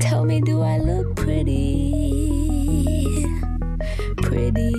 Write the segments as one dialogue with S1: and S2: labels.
S1: Tell me, do I look pretty? Pretty.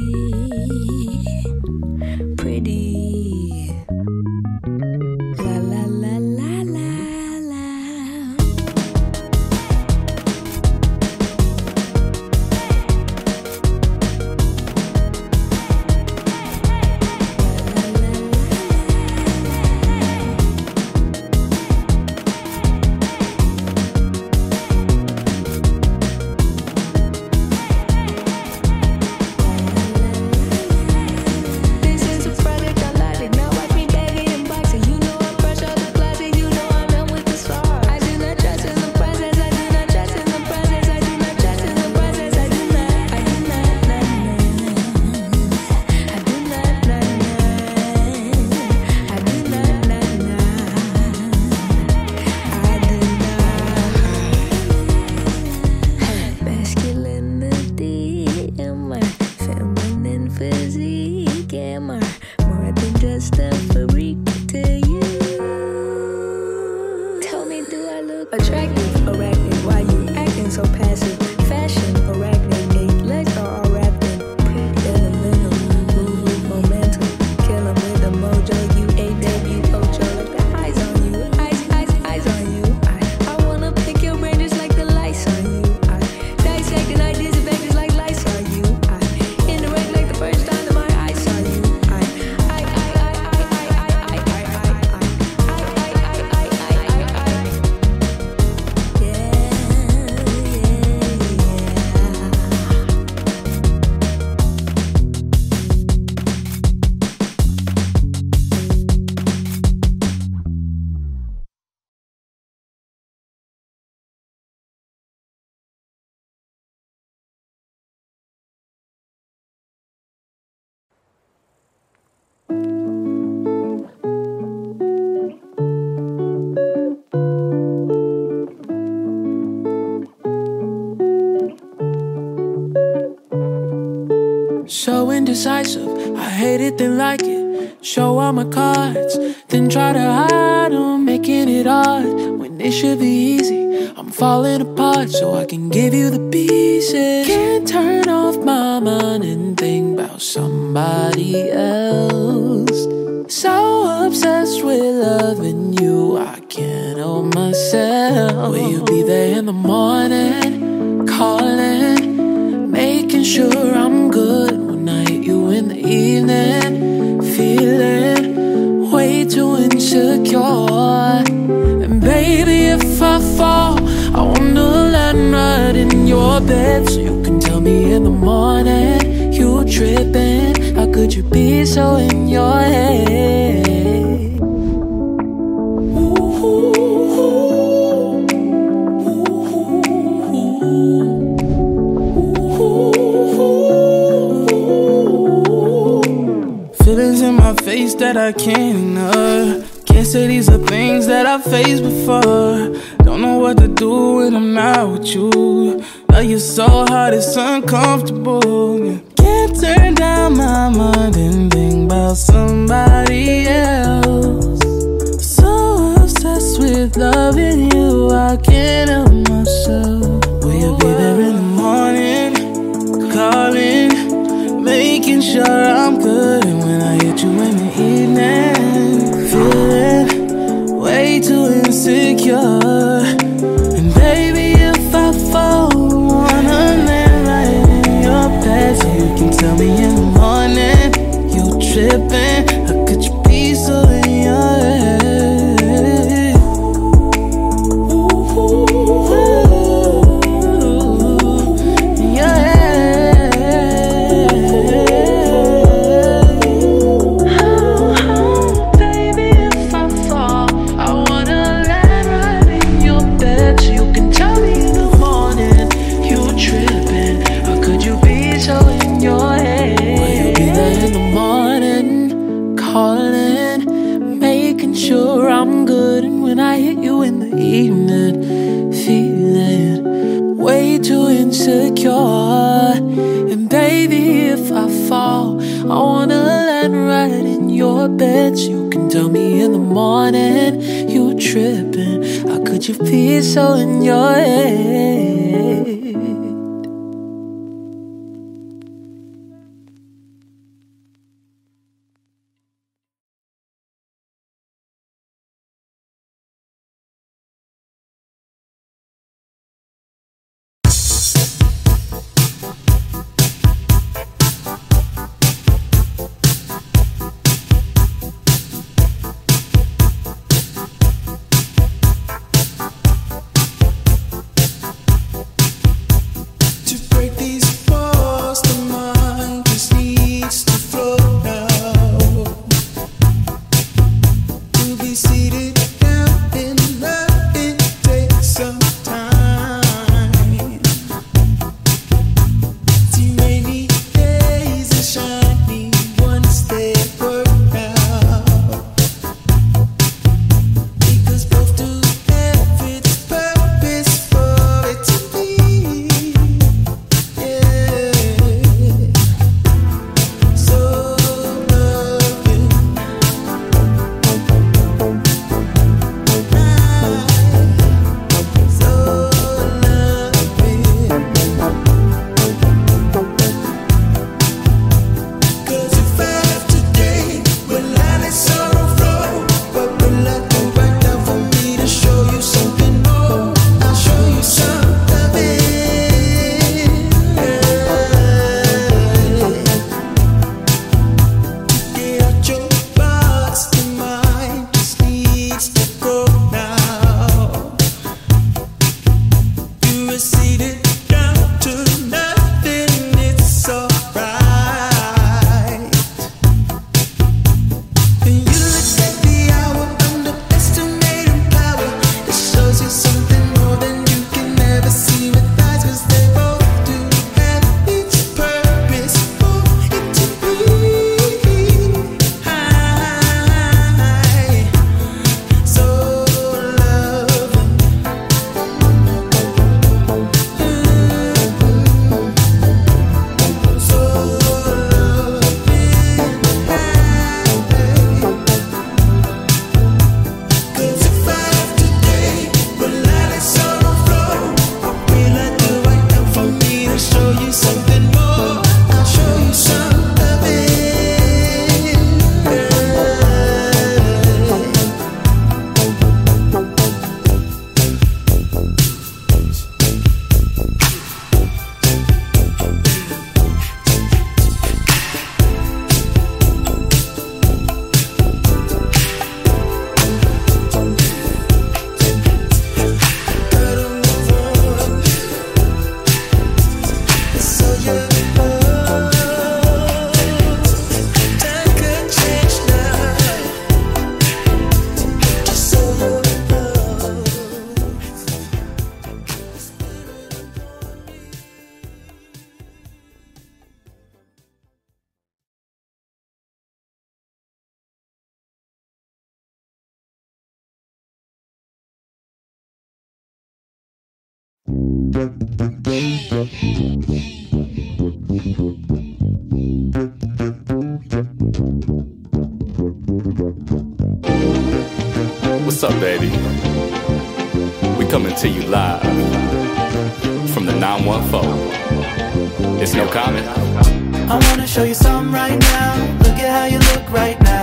S1: So
S2: indecisive, I hate it, then like it. Show all my cards, then try to hide them, making it hard when it should be easy. I'm falling apart, so I can give you the pieces. Can't turn off my mind and think about somebody else. So obsessed with loving you, I can't help myself. Will you be there in the morning, calling? making sure I'm evening. Feeling way too insecure. And baby, if I fall, I wanna land right in your bed so you can tell me in the morning you tripping. How could you be so in your head?
S3: That I can't ignore. Can't say these are things that I've faced before. Don't know what to do when I'm not with you. Love you so hard, it's uncomfortable. Can't turn down my mind and think about somebody else. So obsessed with loving you, I can't help myself. Will you be there in the morning? Calling, making sure insecure. And baby, if I fall, wanna land right in your so you can tell me in the morning you tripping.
S2: Morning you tripping. How could you be so in your head?
S4: What's up, baby? We coming to you live from the 914. It's No Komment.
S5: I wanna show you something right now. Look at how you look right now.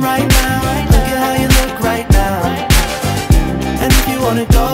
S5: right now. Look at how you look right now. And if you wanna go.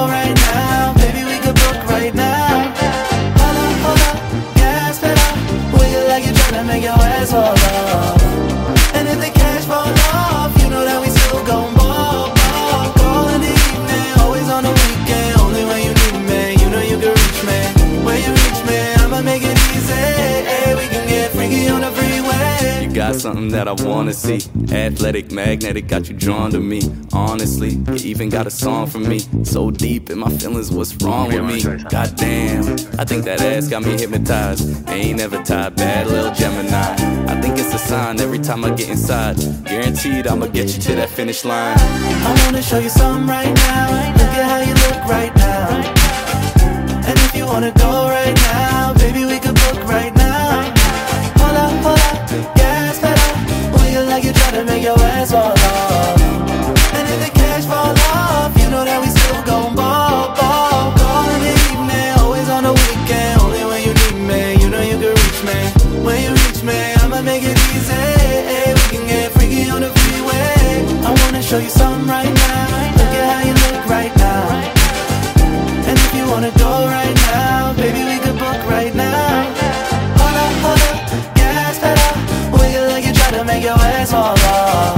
S4: got something that I wanna see. Athletic, magnetic, got you drawn to me. Honestly, you even got a song for me. So deep in my feelings, what's wrong with me? Goddamn, I think that ass got me hypnotized. Ain't never tied, bad little Gemini. I think it's a sign every time I get inside. Guaranteed, I'ma get you to that finish line.
S5: I wanna show you something right now. Look at how you look right now. And if you wanna go make your
S6: way so long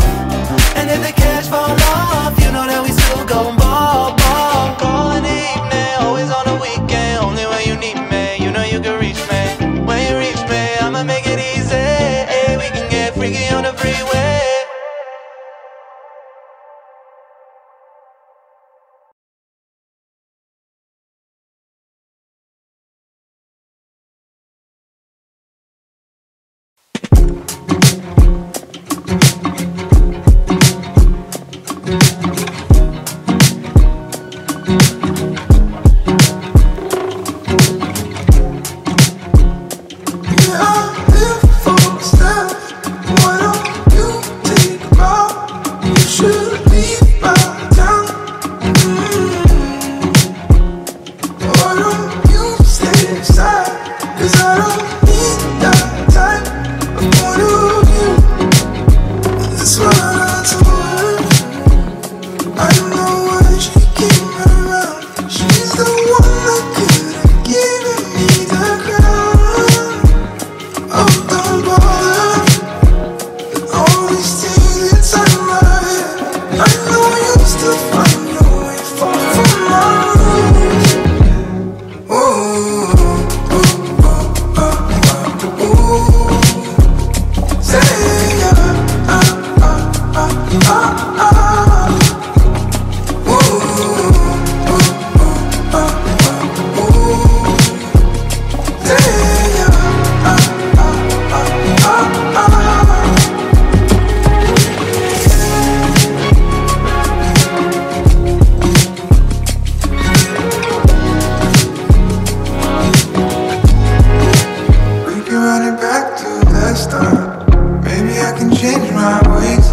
S6: To the start, Maybe I can change my ways.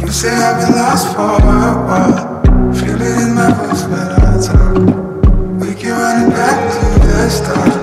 S6: You say I've been lost for a while. Feel it in my voice when I talk. We can run it back to the start.